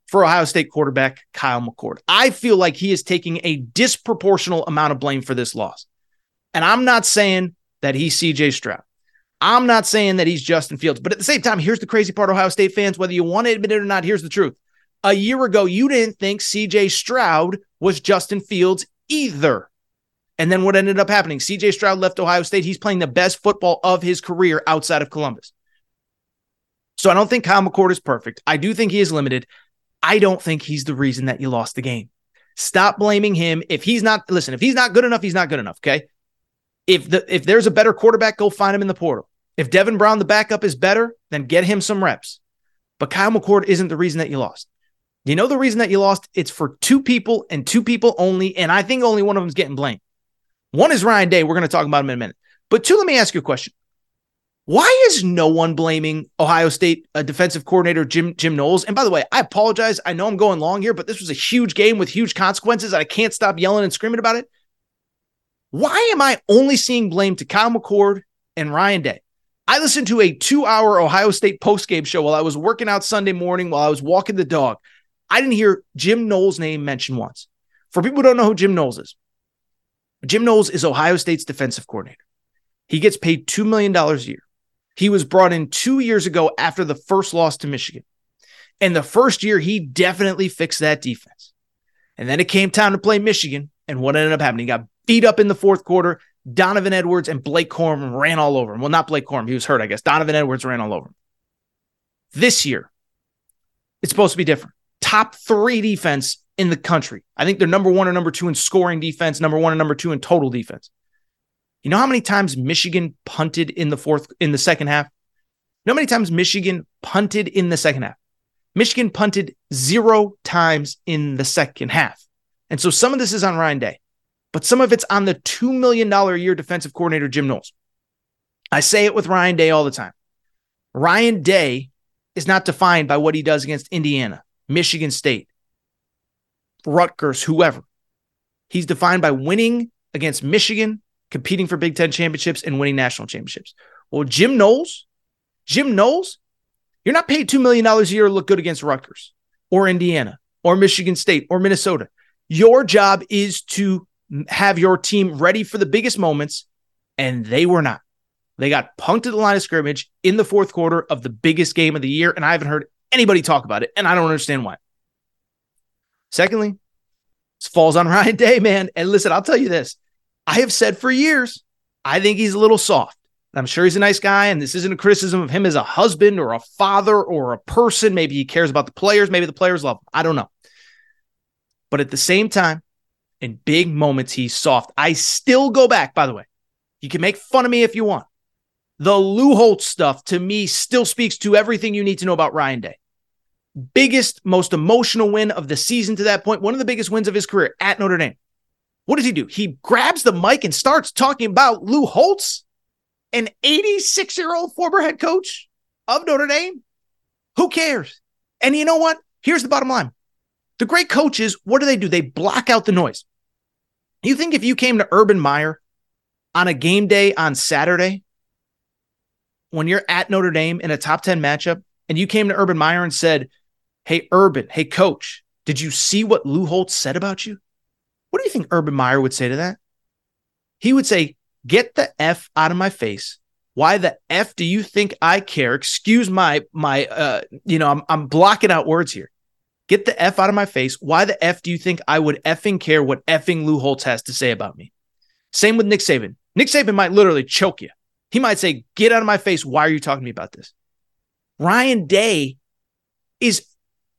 for Ohio State quarterback Kyle McCord. I feel like he is taking a disproportional amount of blame for this loss. And I'm not saying that he's CJ Stroud. I'm not saying that he's Justin Fields. But at the same time, here's the crazy part, Ohio State fans, whether you want to admit it or not, here's the truth. A year ago, you didn't think CJ Stroud was Justin Fields either. And then what ended up happening? CJ Stroud left Ohio State. He's playing the best football of his career outside of Columbus. So I don't think Kyle McCord is perfect. I do think he is limited. I don't think he's the reason that you lost the game. Stop blaming him. If he's not, listen, if he's not good enough, he's not good enough. Okay. If the if there's a better quarterback, go find him in the portal. If Devin Brown, the backup, is better, then get him some reps. But Kyle McCord isn't the reason that you lost. You know the reason that you lost? It's for two people and two people only. And I think only one of them's getting blamed. One is Ryan Day. We're going to talk about him in a minute. But two, let me ask you a question. Why is no one blaming Ohio State uh, defensive coordinator Jim Jim Knowles? And by the way, I apologize. I know I'm going long here, but this was a huge game with huge consequences. I can't stop yelling and screaming about it. Why am I only seeing blame to Kyle McCord and Ryan Day? I listened to a two-hour Ohio State postgame show while I was working out Sunday morning while I was walking the dog. I didn't hear Jim Knowles' name mentioned once. For people who don't know who Jim Knowles is, Jim Knowles is Ohio State's defensive coordinator. He gets paid $2 million a year. He was brought in two years ago after the first loss to Michigan. And the first year, he definitely fixed that defense. And then it came time to play Michigan. And what ended up happening? He got beat up in the fourth quarter. Donovan Edwards and Blake Corum ran all over him. Well, not Blake Corum. He was hurt, I guess. Donovan Edwards ran all over him. This year, it's supposed to be different. Top three defense in the country. I think they're number one or number two in scoring defense, number one and number two in total defense. You know how many times Michigan punted in the fourth in the second half? You know how many times Michigan punted in the second half? Michigan punted zero times in the second half. And so some of this is on Ryan Day. but some of it's on the $2 million a year defensive coordinator, Jim Knowles. I say it with Ryan Day all the time. Ryan Day is not defined by what he does against Indiana, Michigan State, Rutgers, whoever. He's defined by winning against Michigan, competing for Big Ten championships, and winning national championships. Well, Jim Knowles, Jim Knowles, you're not paid $2 million a year to look good against Rutgers or Indiana or Michigan State or Minnesota. Your job is to have your team ready for the biggest moments, and they were not. They got punked at the line of scrimmage in the fourth quarter of the biggest game of the year, and I haven't heard anybody talk about it, and I don't understand why. Secondly, this falls on Ryan Day, man. And listen, I'll tell you this. I have said for years, I think he's a little soft. I'm sure he's a nice guy, and this isn't a criticism of him as a husband or a father or a person. Maybe he cares about the players. Maybe the players love him. I don't know. But at the same time, in big moments, he's soft. I still go back, by the way. You can make fun of me if you want. The Lou Holtz stuff to me still speaks to everything you need to know about Ryan Day. Biggest, most emotional win of the season to that point. one of the biggest wins of his career at Notre Dame. What does he do? He grabs the mic and starts talking about Lou Holtz, an 86 year old former head coach of Notre Dame. Who cares? And you know what? Here's the bottom line the great coaches, what do they do? They block out the noise. You think if you came to Urban Meyer on a game day on Saturday, when you're at Notre Dame in a top 10 matchup, and you came to Urban Meyer and said, Hey, Urban, hey, coach, did you see what Lou Holtz said about you? What do you think Urban Meyer would say to that? He would say, Get the F out of my face. Why the F do you think I care? Excuse my, my, uh, you know, I'm, I'm blocking out words here. Get the F out of my face. Why the F do you think I would effing care what effing Lou Holtz has to say about me? Same with Nick Saban. Nick Saban might literally choke you. He might say, Get out of my face. Why are you talking to me about this? Ryan Day is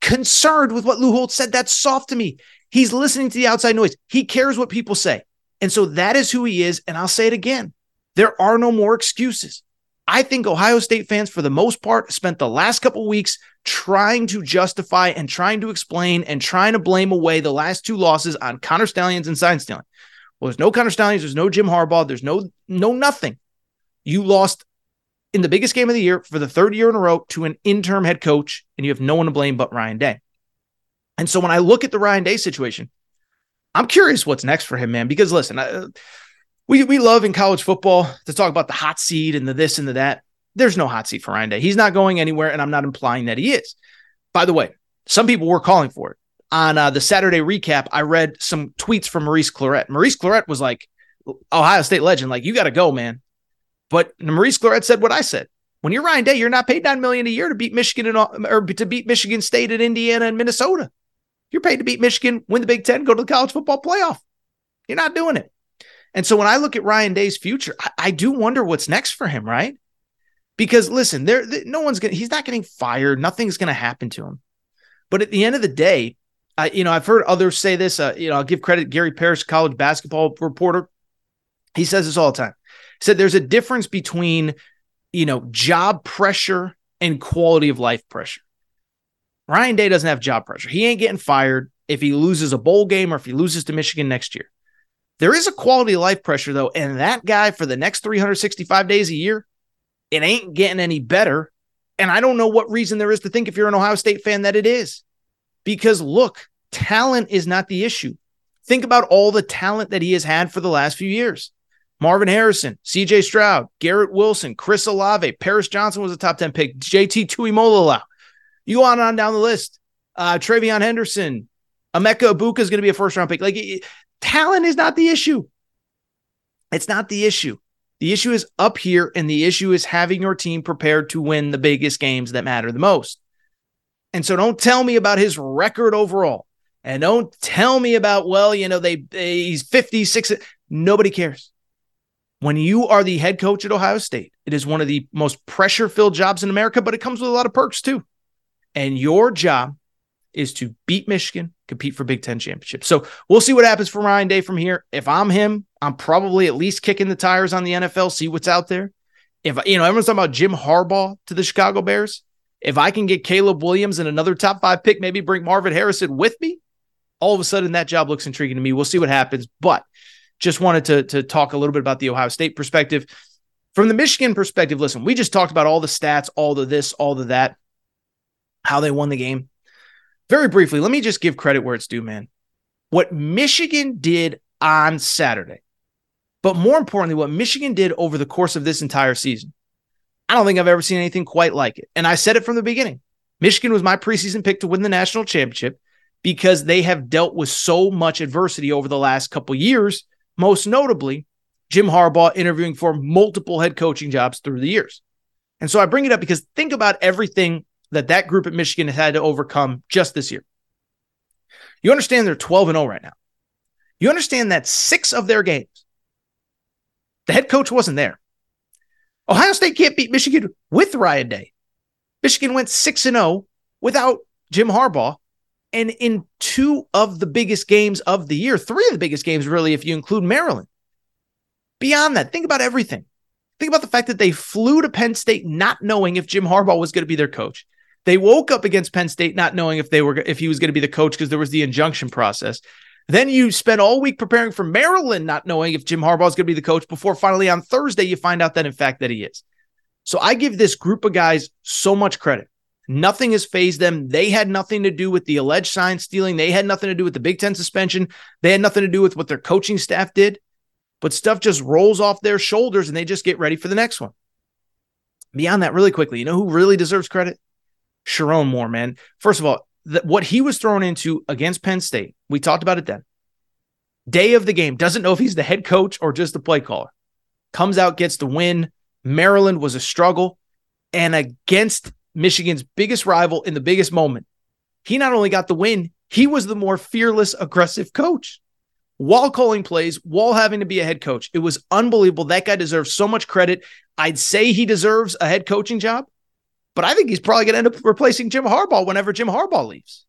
concerned with what Lou Holtz said. That's soft to me. He's listening to the outside noise. He cares what people say. And so that is who he is. And I'll say it again there are no more excuses. I think Ohio State fans, for the most part, spent the last couple weeks trying to justify and trying to explain and trying to blame away the last two losses on Connor Stalions and sign stealing. Well, there's no Connor Stalions, there's no Jim Harbaugh, there's no no nothing. You lost in the biggest game of the year for the third year in a row to an interim head coach, and you have no one to blame but Ryan Day. And so when I look at the Ryan Day situation, I'm curious what's next for him, man. Because listen, I, we we love in college football to talk about the hot seat and the this and the that. There's no hot seat for Ryan Day. He's not going anywhere, and I'm not implying that he is. By the way, some people were calling for it. On uh, the Saturday recap, I read some tweets from Maurice Clarett. Maurice Clarett was like, Ohio State legend, like, you got to go, man. But Maurice Clarett said what I said. When you're Ryan Day, you're not paid nine million a year to beat Michigan and or to beat Michigan State and Indiana and Minnesota. You're paid to beat Michigan, win the Big Ten, go to the college football playoff. You're not doing it. And so when I look at Ryan Day's future, I, I do wonder what's next for him, right? Because listen, there, no one's gonna, he's not getting fired. Nothing's gonna happen to him. But at the end of the day, I, you know, I've heard others say this. Uh, you know, I'll give credit Gary Parrish, college basketball reporter. He says this all the time said there's a difference between, you know, job pressure and quality of life pressure. Ryan Day doesn't have job pressure. He ain't getting fired if he loses a bowl game or if he loses to Michigan next year. There is a quality of life pressure though, and that guy for the next 365 days a year, it ain't getting any better. And I don't know what reason there is to think if you're an Ohio State fan that it is. Because look, talent is not the issue. Think about all the talent that he has had for the last few years. Marvin Harrison, CJ Stroud, Garrett Wilson, Chris Olave, Paris Johnson was a top 10 pick, JT Tuimoloau. You on, and on down the list. Uh, TreVeyon Henderson, Emeka Egbuka is going to be a first round pick. Like talent is not the issue. It's not the issue. The issue is up here, and the issue is having your team prepared to win the biggest games that matter the most. And so don't tell me about his record overall. And don't tell me about, well, you know, they, they he's 56. Nobody cares. When you are the head coach at Ohio State, it is one of the most pressure filled jobs in America, but it comes with a lot of perks too. And your job is to beat Michigan, compete for Big Ten championship. So we'll see what happens for Ryan Day from here. If I'm him, I'm probably at least kicking the tires on the NFL, see what's out there. If you know, everyone's talking about Jim Harbaugh to the Chicago Bears. If I can get Caleb Williams and another top five pick, maybe bring Marvin Harrison with me, all of a sudden that job looks intriguing to me. We'll see what happens. But just wanted to, to talk a little bit about the Ohio State perspective. From the Michigan perspective, listen, we just talked about all the stats, all the this, all the that, how they won the game. Very briefly, let me just give credit where it's due, man. What Michigan did on Saturday, but more importantly, what Michigan did over the course of this entire season. I don't think I've ever seen anything quite like it. And I said it from the beginning. Michigan was my preseason pick to win the national championship because they have dealt with so much adversity over the last couple years, most notably Jim Harbaugh interviewing for multiple head coaching jobs through the years. And so I bring it up because think about everything that that group at Michigan has had to overcome just this year. You understand they're 12 and 0 right now. You understand that six of their games, the head coach wasn't there. Ohio State can't beat Michigan with Ryan Day. Michigan went 6 and 0 without Jim Harbaugh. And in two of the biggest games of the year, three of the biggest games, really, if you include Maryland. Beyond that, think about everything. Think about the fact that they flew to Penn State not knowing if Jim Harbaugh was going to be their coach. They woke up against Penn State not knowing if they were if he was going to be the coach because there was the injunction process. Then you spend all week preparing for Maryland, not knowing if Jim Harbaugh is going to be the coach. Before finally on Thursday, you find out that in fact that he is. So I give this group of guys so much credit. Nothing has phased them. They had nothing to do with the alleged sign stealing. They had nothing to do with the Big Ten suspension. They had nothing to do with what their coaching staff did. But stuff just rolls off their shoulders and they just get ready for the next one. Beyond that, really quickly, you know who really deserves credit? Sherrone Moore, man. First of all, the, what he was thrown into against Penn State, we talked about it then. Day of the game, doesn't know if he's the head coach or just the play caller. Comes out, gets the win. Maryland was a struggle. And against Michigan's biggest rival in the biggest moment, he not only got the win, he was the more fearless, aggressive coach while calling plays, while having to be a head coach. It was unbelievable. That guy deserves so much credit. I'd say he deserves a head coaching job. But I think he's probably going to end up replacing Jim Harbaugh whenever Jim Harbaugh leaves.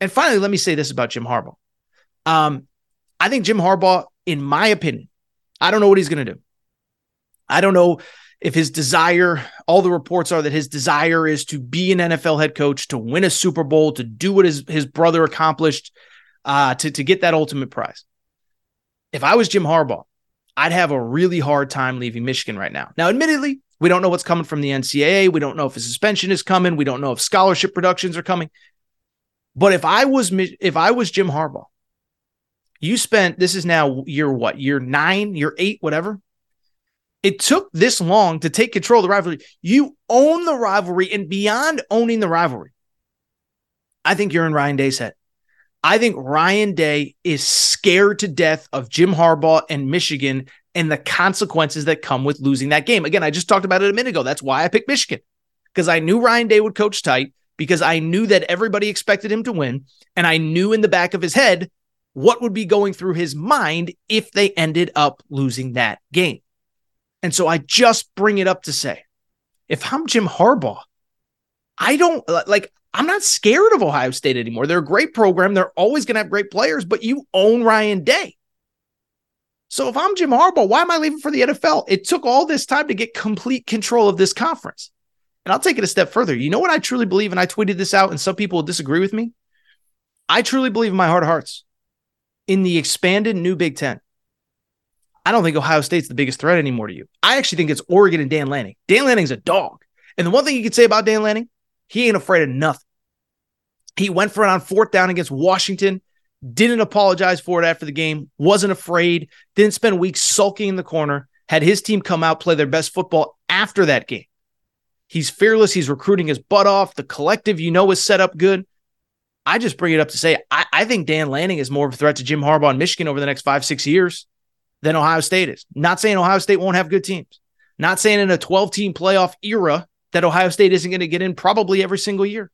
And finally, let me say this about Jim Harbaugh. Um, I think Jim Harbaugh, in my opinion, I don't know what he's going to do. I don't know if his desire, all the reports are that his desire is to be an NFL head coach, to win a Super Bowl, to do what his, his brother accomplished, uh, to, to get that ultimate prize. If I was Jim Harbaugh, I'd have a really hard time leaving Michigan right now. Now, admittedly, we don't know what's coming from the NCAA. We don't know if a suspension is coming. We don't know if scholarship productions are coming. But if I was if I was Jim Harbaugh, you spent this is now year what year nine, year eight, whatever. It took this long to take control of the rivalry. You own the rivalry, and beyond owning the rivalry, I think you're in Ryan Day's head. I think Ryan Day is scared to death of Jim Harbaugh and Michigan and the consequences that come with losing that game. Again, I just talked about it a minute ago. That's why I picked Michigan because I knew Ryan Day would coach tight because I knew that everybody expected him to win. And I knew in the back of his head what would be going through his mind if they ended up losing that game. And so I just bring it up to say if I'm Jim Harbaugh, I don't uh, like, I'm not scared of Ohio State anymore. They're a great program. They're always going to have great players, but you own Ryan Day. So if I'm Jim Harbaugh, why am I leaving for the NFL? It took all this time to get complete control of this conference. And I'll take it a step further. You know what I truly believe? And I tweeted this out, and some people will disagree with me. I truly believe in my heart of hearts in the expanded new Big Ten. I don't think Ohio State's the biggest threat anymore to you. I actually think it's Oregon and Dan Lanning. Dan Lanning's a dog. And the one thing you could say about Dan Lanning, he ain't afraid of nothing. He went for it on fourth down against Washington didn't apologize for it after the game, wasn't afraid, didn't spend weeks sulking in the corner, had his team come out, play their best football after that game. He's fearless. He's recruiting his butt off. The collective, you know, is set up good. I just bring it up to say I, I think Dan Lanning is more of a threat to Jim Harbaugh in Michigan over the next five, six years than Ohio State is. Not saying Ohio State won't have good teams. Not saying in a 12 team playoff era that Ohio State isn't going to get in probably every single year.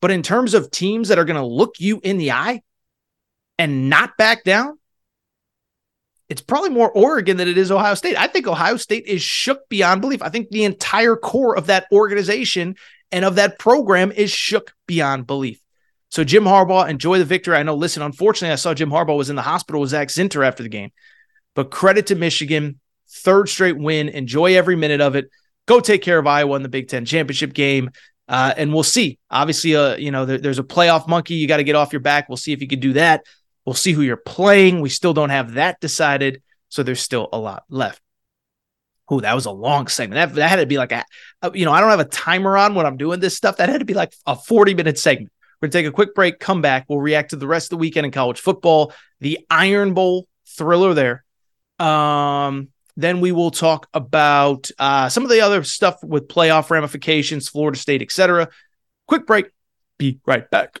But in terms of teams that are going to look you in the eye and not back down, it's probably more Oregon than it is Ohio State. I think Ohio State is shook beyond belief. I think the entire core of that organization and of that program is shook beyond belief. So Jim Harbaugh, enjoy the victory. I know, listen, unfortunately, I saw Jim Harbaugh was in the hospital with Zach Zinter after the game. But credit to Michigan, third straight win. Enjoy every minute of it. Go take care of Iowa in the Big Ten championship game. Uh, and we'll see. Obviously, uh, you know, there, there's a playoff monkey you got to get off your back. We'll see if you can do that. We'll see who you're playing. We still don't have that decided. So there's still a lot left. Oh, that was a long segment. That, that had to be like a, you know, I don't have a timer on when I'm doing this stuff. That had to be like a 40 minute segment. We're going to take a quick break, come back. We'll react to the rest of the weekend in college football, the Iron Bowl thriller there. Um, then we will talk about uh, some of the other stuff with playoff ramifications, Florida State, etc. Quick break. Be right back.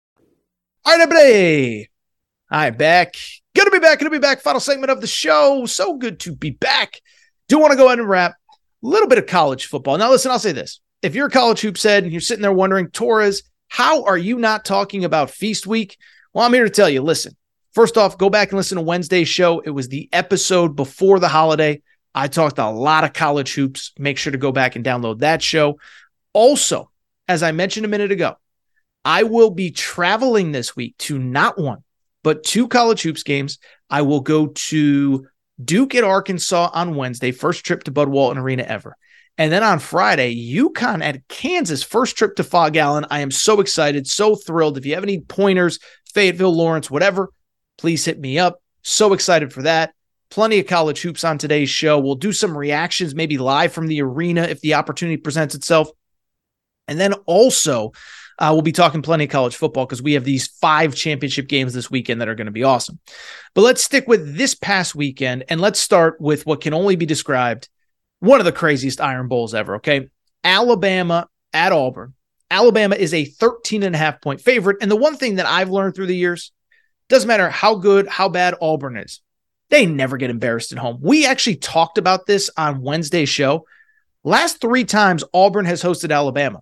All right, everybody. Right, back. Good to be back. Good to be back. Final segment of the show. So good to be back. Do want to go ahead and wrap a little bit of college football. Now, listen, I'll say this. If you're a college hoops head and you're sitting there wondering, Torres, how are you not talking about Feast Week? Well, I'm here to tell you listen, first off, go back and listen to Wednesday's show. It was the episode before the holiday. I talked a lot of college hoops. Make sure to go back and download that show. Also, as I mentioned a minute ago, I will be traveling this week to not one, but two college hoops games. I will go to Duke at Arkansas on Wednesday, first trip to Bud Walton Arena ever. And then on Friday, UConn at Kansas, first trip to Phog Allen. I am so excited, so thrilled. If you have any pointers, Fayetteville, Lawrence, whatever, please hit me up. So excited for that. Plenty of college hoops on today's show. We'll do some reactions, maybe live from the arena if the opportunity presents itself. And then also, uh, we'll be talking plenty of college football because we have these five championship games this weekend that are going to be awesome. But let's stick with this past weekend and let's start with what can only be described one of the craziest Iron Bowls ever. Okay. Alabama at Auburn. Alabama is a 13 and a half point favorite. And the one thing that I've learned through the years doesn't matter how good, how bad Auburn is, they never get embarrassed at home. We actually talked about this on Wednesday's show. Last three times Auburn has hosted Alabama.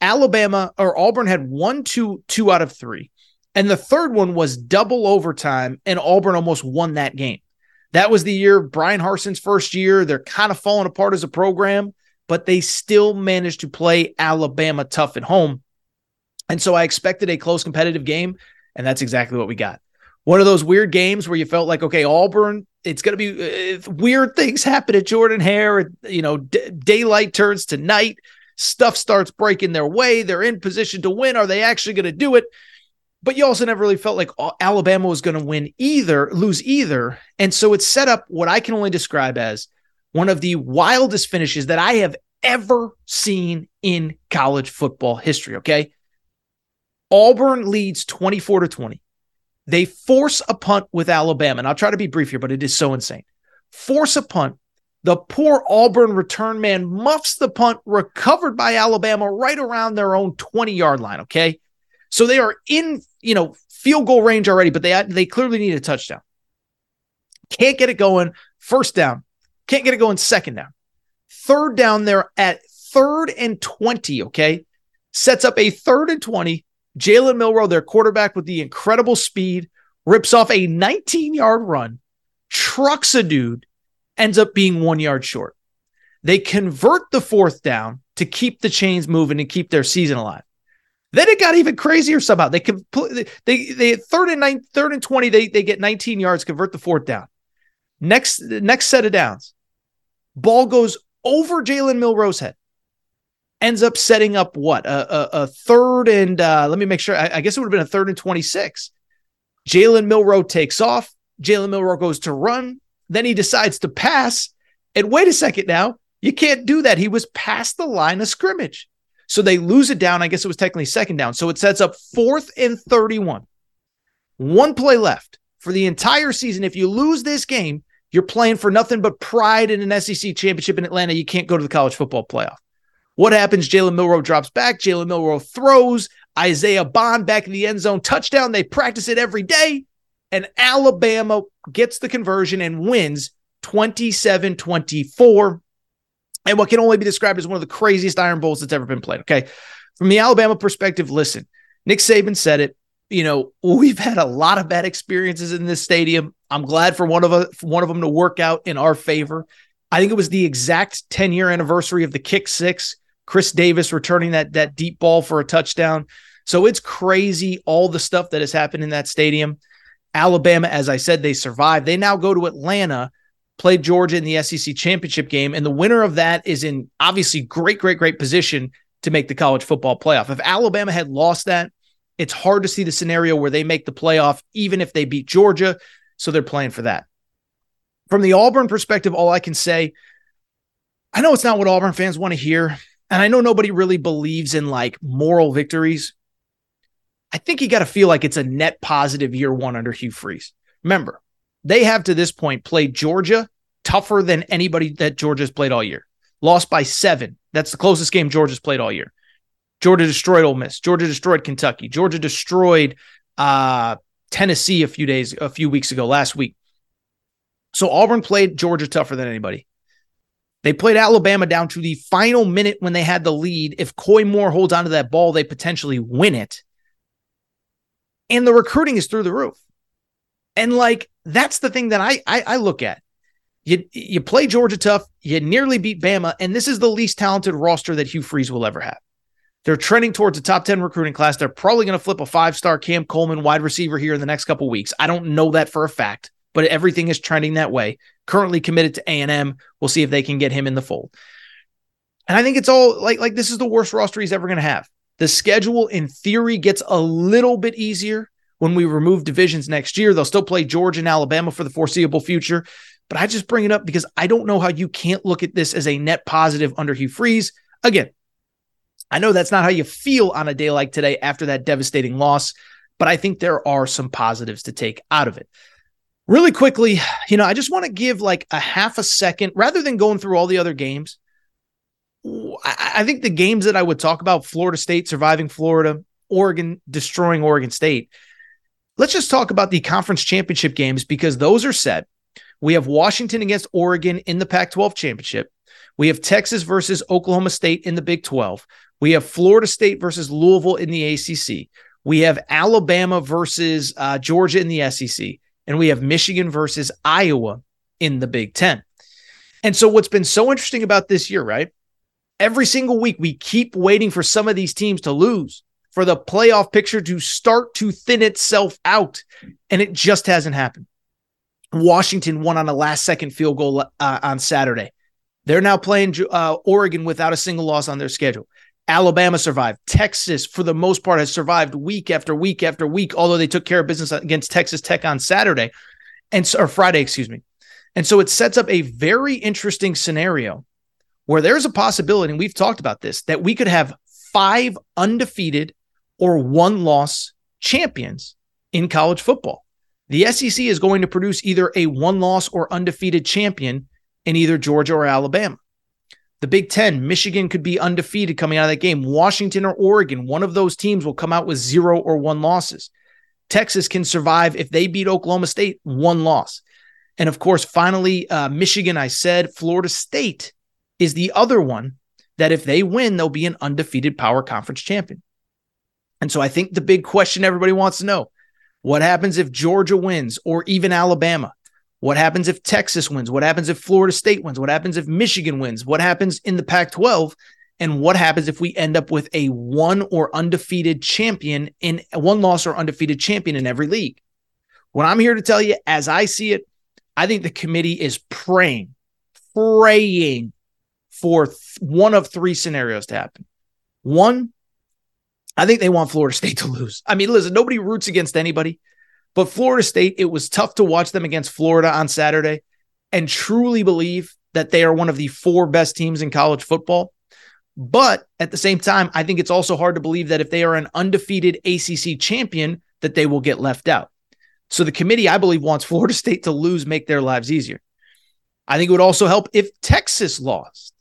Alabama or Auburn had one, two, two out of three. And the third one was double overtime, and Auburn almost won that game. That was the year Bryan Harsin's first year. They're kind of falling apart as a program, but they still managed to play Alabama tough at home. And so I expected a close competitive game, and that's exactly what we got. One of those weird games where you felt like, okay, Auburn, it's going to be uh, weird things happen at Jordan Hare. You know, d- daylight turns to night stuff starts breaking their way. They're in position to win. Are they actually going to do it? But you also never really felt like Alabama was going to win either, lose either. And so it set up what I can only describe as one of the wildest finishes that I have ever seen in college football history. Okay. Auburn leads 24 to 20. They force a punt with Alabama. And I'll try to be brief here, but it is so insane. Force a punt the poor Auburn return man muffs the punt recovered by Alabama right around their own 20 yard line. Okay. So they are in, you know, field goal range already, but they, they clearly need a touchdown. Can't get it going. First down. Can't get it going second down. Third down there at third and 20. Okay. Sets up a third and 20. Jalen Milroe, their quarterback with the incredible speed, rips off a 19 yard run, trucks a dude, ends up being one yard short. They convert the fourth down to keep the chains moving and keep their season alive. Then it got even crazier somehow. They completely they they third and nine, third and 20, they they get 19 yards, convert the fourth down. Next next set of downs. Ball goes over Jalen Milroe's head. Ends up setting up what? A, a, a third and uh, let me make sure. I, I guess it would have been a third and 26. Jalen Milroe takes off. Jalen Milroe goes to run. Then he decides to pass. And wait a second now, you can't do that. He was past the line of scrimmage. So they lose it down. I guess it was technically second down. So it sets up fourth and 31. One play left for the entire season. If you lose this game, you're playing for nothing but pride in an SEC championship in Atlanta. You can't go to the college football playoff. What happens? Jalen Milroe drops back. Jalen Milroe throws. Isaiah Bond back in the end zone. Touchdown. They practice it every day. And Alabama gets the conversion and wins 27 24. And what can only be described as one of the craziest Iron Bowls that's ever been played. Okay. From the Alabama perspective, listen, Nick Saban said it. You know, we've had a lot of bad experiences in this stadium. I'm glad for one of a, one of them to work out in our favor. I think it was the exact 10 year anniversary of the kick six. Chris Davis returning that that deep ball for a touchdown. So it's crazy all the stuff that has happened in that stadium. Alabama, as I said, they survived. They now go to Atlanta, play Georgia in the SEC championship game, and the winner of that is in obviously great, great, great position to make the college football playoff. If Alabama had lost that, it's hard to see the scenario where they make the playoff, even if they beat Georgia. So they're playing for that. From the Auburn perspective, all I can say, I know it's not what Auburn fans want to hear. And I know nobody really believes in like moral victories. I think you got to feel like it's a net positive year one under Hugh Freeze. Remember, they have to this point played Georgia tougher than anybody that Georgia's played all year. Lost by seven. That's the closest game Georgia's played all year. Georgia destroyed Ole Miss. Georgia destroyed Kentucky. Georgia destroyed uh, Tennessee a few days, a few weeks ago, last week. So Auburn played Georgia tougher than anybody. They played Alabama down to the final minute when they had the lead. If Koy Moore holds onto that ball, they potentially win it. And the recruiting is through the roof. And like that's the thing that I, I, I look at. You you play Georgia tough, you nearly beat Bama, and this is the least talented roster that Hugh Freeze will ever have. They're trending towards a top 10 recruiting class. They're probably going to flip a five-star Cam Coleman wide receiver here in the next couple weeks. I don't know that for a fact, but everything is trending that way. Currently committed to A&M. We'll see if they can get him in the fold. And I think it's all like like this is the worst roster he's ever going to have. The schedule in theory gets a little bit easier when we remove divisions next year. They'll still play Georgia and Alabama for the foreseeable future. But I just bring it up because I don't know how you can't look at this as a net positive under Hugh Freeze. Again, I know that's not how you feel on a day like today after that devastating loss, but I think there are some positives to take out of it. Really quickly, you know, I just want to give like a half a second rather than going through all the other games. I think the games that I would talk about Florida State surviving Florida, Oregon destroying Oregon State Let's just talk about the conference championship games because those are set. We have Washington against Oregon in the Pac 12 championship. We have Texas versus Oklahoma State in the Big 12. We have Florida State versus Louisville in the ACC. We have Alabama versus uh, Georgia in the SEC. And we have Michigan versus Iowa in the Big 10. And so, what's been so interesting about this year, right? Every single week, we keep waiting for some of these teams to lose for the playoff picture to start to thin itself out. And it just hasn't happened. Washington won on a last second field goal uh, on Saturday. They're now playing uh, Oregon without a single loss on their schedule. Alabama survived. Texas, for the most part, has survived week after week after week, although they took care of business against Texas Tech on Saturday and or Friday, excuse me. And so it sets up a very interesting scenario where there's a possibility, and we've talked about this, that we could have five undefeated or one loss champions in college football. The SEC is going to produce either a one loss or undefeated champion in either Georgia or Alabama. The Big Ten, Michigan could be undefeated coming out of that game. Washington or Oregon, one of those teams will come out with zero or one losses. Texas can survive if they beat Oklahoma State, one loss. And of course, finally, uh, Michigan, I said, Florida State is the other one that if they win, they'll be an undefeated power conference champion. And so I think the big question everybody wants to know what happens if Georgia wins or even Alabama? What happens if Texas wins? What happens if Florida State wins? What happens if Michigan wins? What happens in the Pac 12? And what happens if we end up with a one or undefeated champion in one loss or undefeated champion in every league? What I'm here to tell you, as I see it, I think the committee is praying, praying for th- one of three scenarios to happen. One, I think they want Florida State to lose. I mean, listen, nobody roots against anybody, but Florida State, it was tough to watch them against Florida on Saturday and truly believe that they are one of the four best teams in college football. But at the same time, I think it's also hard to believe that if they are an undefeated ACC champion, that they will get left out. So the committee, I believe, wants Florida State to lose, make their lives easier. I think it would also help if Texas lost.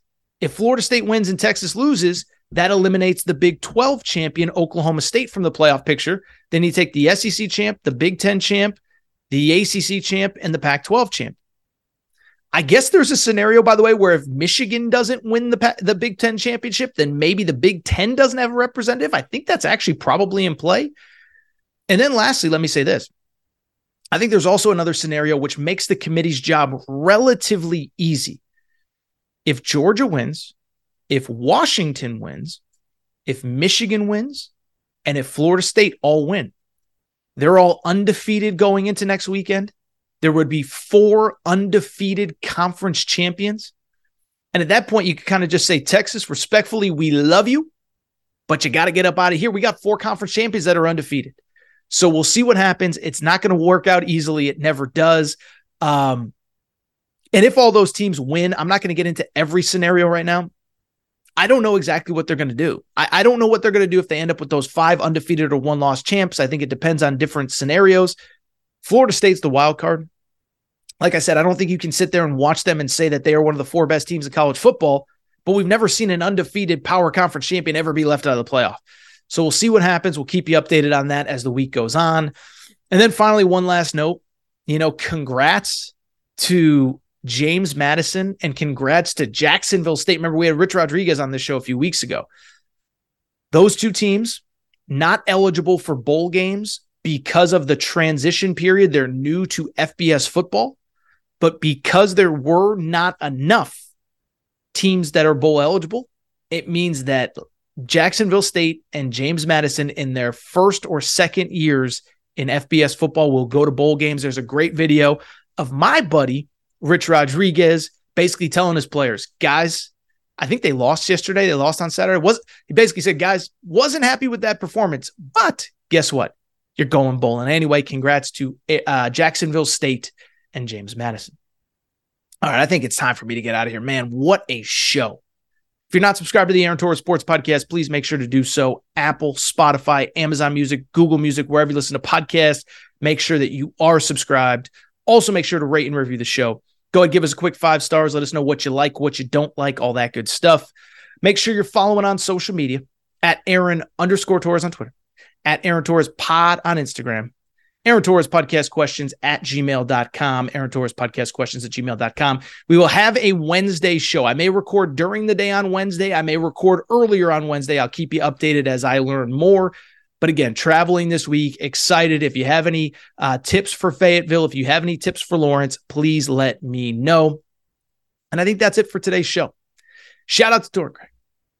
If Florida State wins and Texas loses, that eliminates the Big 12 champion, Oklahoma State, from the playoff picture. Then you take the SEC champ, the Big 10 champ, the ACC champ, and the Pac 12 champ. I guess there's a scenario, by the way, where if Michigan doesn't win the the Big Ten championship, then maybe the Big Ten doesn't have a representative. I think that's actually probably in play. And then lastly, let me say this. I think there's also another scenario which makes the committee's job relatively easy. If Georgia wins, if Washington wins, if Michigan wins, and if Florida State all win, they're all undefeated going into next weekend there would be four undefeated conference champions. And at that point, you could kind of just say, Texas, respectfully, we love you, but you got to get up out of here. We got four conference champions that are undefeated. So we'll see what happens. It's not going to work out easily. It never does. Um, and if all those teams win, I'm not going to get into every scenario right now. I don't know exactly what they're going to do. I, I don't know what they're going to do if they end up with those five undefeated or one loss champs. I think it depends on different scenarios. Florida State's the wild card. Like I said, I don't think you can sit there and watch them and say that they are one of the four best teams in college football, but we've never seen an undefeated power conference champion ever be left out of the playoff. So we'll see what happens. We'll keep you updated on that as the week goes on. And then finally, one last note, you know, congrats to James Madison and congrats to Jacksonville State. Remember, we had Rich Rodriguez on this show a few weeks ago. Those two teams not eligible for bowl games because of the transition period, they're new to FBS football. But because there were not enough teams that are bowl eligible, it means that Jacksonville State and James Madison in their first or second years in FBS football will go to bowl games. There's a great video of my buddy, Rich Rodriguez, basically telling his players, guys, I think they lost yesterday. They lost on Saturday. Was he basically said, guys, wasn't happy with that performance, but guess what? you're going bowling. Anyway, congrats to uh, Jacksonville State and James Madison. All right, I think it's time for me to get out of here. Man, what a show. If you're not subscribed to the Aaron Torres Sports Podcast, please make sure to do so. Apple, Spotify, Amazon Music, Google Music, wherever you listen to podcasts, make sure that you are subscribed. Also, make sure to rate and review the show. Go ahead, give us a quick five stars. Let us know what you like, what you don't like, all that good stuff. Make sure you're following on social media at Aaron underscore Torres on Twitter at Aaron Torres Pod on Instagram. Aaron Torres podcast questions at gmail.com. Aaron Torres podcast questions at gmail.com. We will have a Wednesday show. I may record during the day on Wednesday. I may record earlier on Wednesday. I'll keep you updated as I learn more. But again, traveling this week, excited. If you have any uh, tips for Fayetteville, if you have any tips for Lawrence, please let me know. And I think that's it for today's show. Shout out to Greg.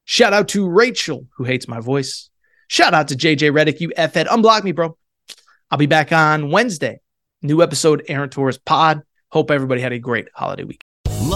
Shout out to Rachel, who hates my voice. Shout out to JJ Redick, you F head. Unblock me, bro. I'll be back on Wednesday. New episode, Aaron Torres Pod. Hope everybody had a great holiday week.